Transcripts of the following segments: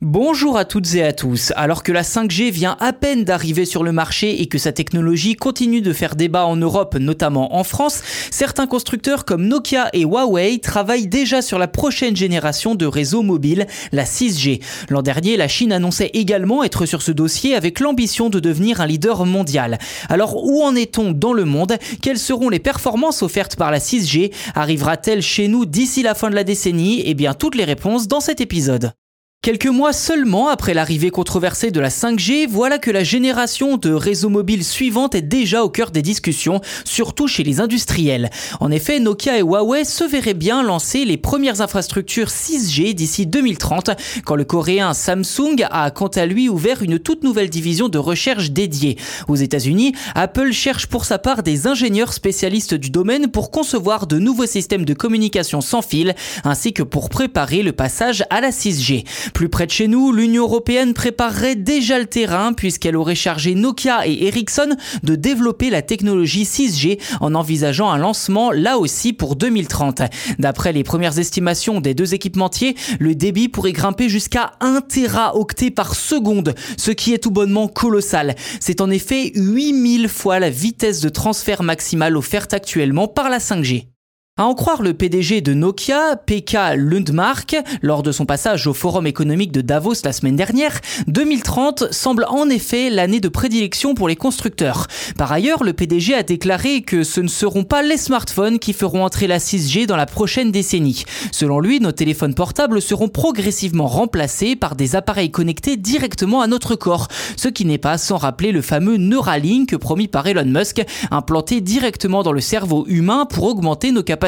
Bonjour à toutes et à tous. Alors que la 5G vient à peine d'arriver sur le marché et que sa technologie continue de faire débat en Europe, notamment en France, certains constructeurs comme Nokia et Huawei travaillent déjà sur la prochaine génération de réseaux mobiles, la 6G. L'an dernier, la Chine annonçait également être sur ce dossier avec l'ambition de devenir un leader mondial. Alors où en est-on dans le monde? Quelles seront les performances offertes par la 6G Arrivera-t-elle chez nous d'ici la fin de la décennie? Eh bien toutes les réponses dans cet épisode. Quelques mois seulement après l'arrivée controversée de la 5G, voilà que la génération de réseaux mobiles suivante est déjà au cœur des discussions, surtout chez les industriels. En effet, Nokia et Huawei se verraient bien lancer les premières infrastructures 6G d'ici 2030, quand le coréen Samsung a quant à lui ouvert une toute nouvelle division de recherche dédiée. Aux États-Unis, Apple cherche pour sa part des ingénieurs spécialistes du domaine pour concevoir de nouveaux systèmes de communication sans fil, ainsi que pour préparer le passage à la 6G. Plus près de chez nous, l'Union européenne préparerait déjà le terrain puisqu'elle aurait chargé Nokia et Ericsson de développer la technologie 6G en envisageant un lancement là aussi pour 2030. D'après les premières estimations des deux équipementiers, le débit pourrait grimper jusqu'à 1 teraoctet par seconde, ce qui est tout bonnement colossal. C'est en effet 8000 fois la vitesse de transfert maximale offerte actuellement par la 5G. À en croire le PDG de Nokia, Pekka Lundmark, lors de son passage au Forum économique de Davos la semaine dernière, 2030 semble en effet l'année de prédilection pour les constructeurs. Par ailleurs, le PDG a déclaré que ce ne seront pas les smartphones qui feront entrer la 6G dans la prochaine décennie. Selon lui, nos téléphones portables seront progressivement remplacés par des appareils connectés directement à notre corps, ce qui n'est pas sans rappeler le fameux Neuralink promis par Elon Musk, implanté directement dans le cerveau humain pour augmenter nos capacités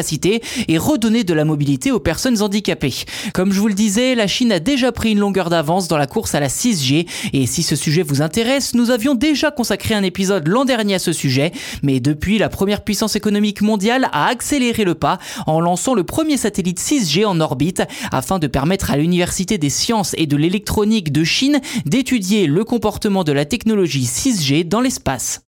et redonner de la mobilité aux personnes handicapées. Comme je vous le disais, la Chine a déjà pris une longueur d'avance dans la course à la 6G et si ce sujet vous intéresse, nous avions déjà consacré un épisode l'an dernier à ce sujet, mais depuis la première puissance économique mondiale a accéléré le pas en lançant le premier satellite 6G en orbite afin de permettre à l'Université des sciences et de l'électronique de Chine d'étudier le comportement de la technologie 6G dans l'espace.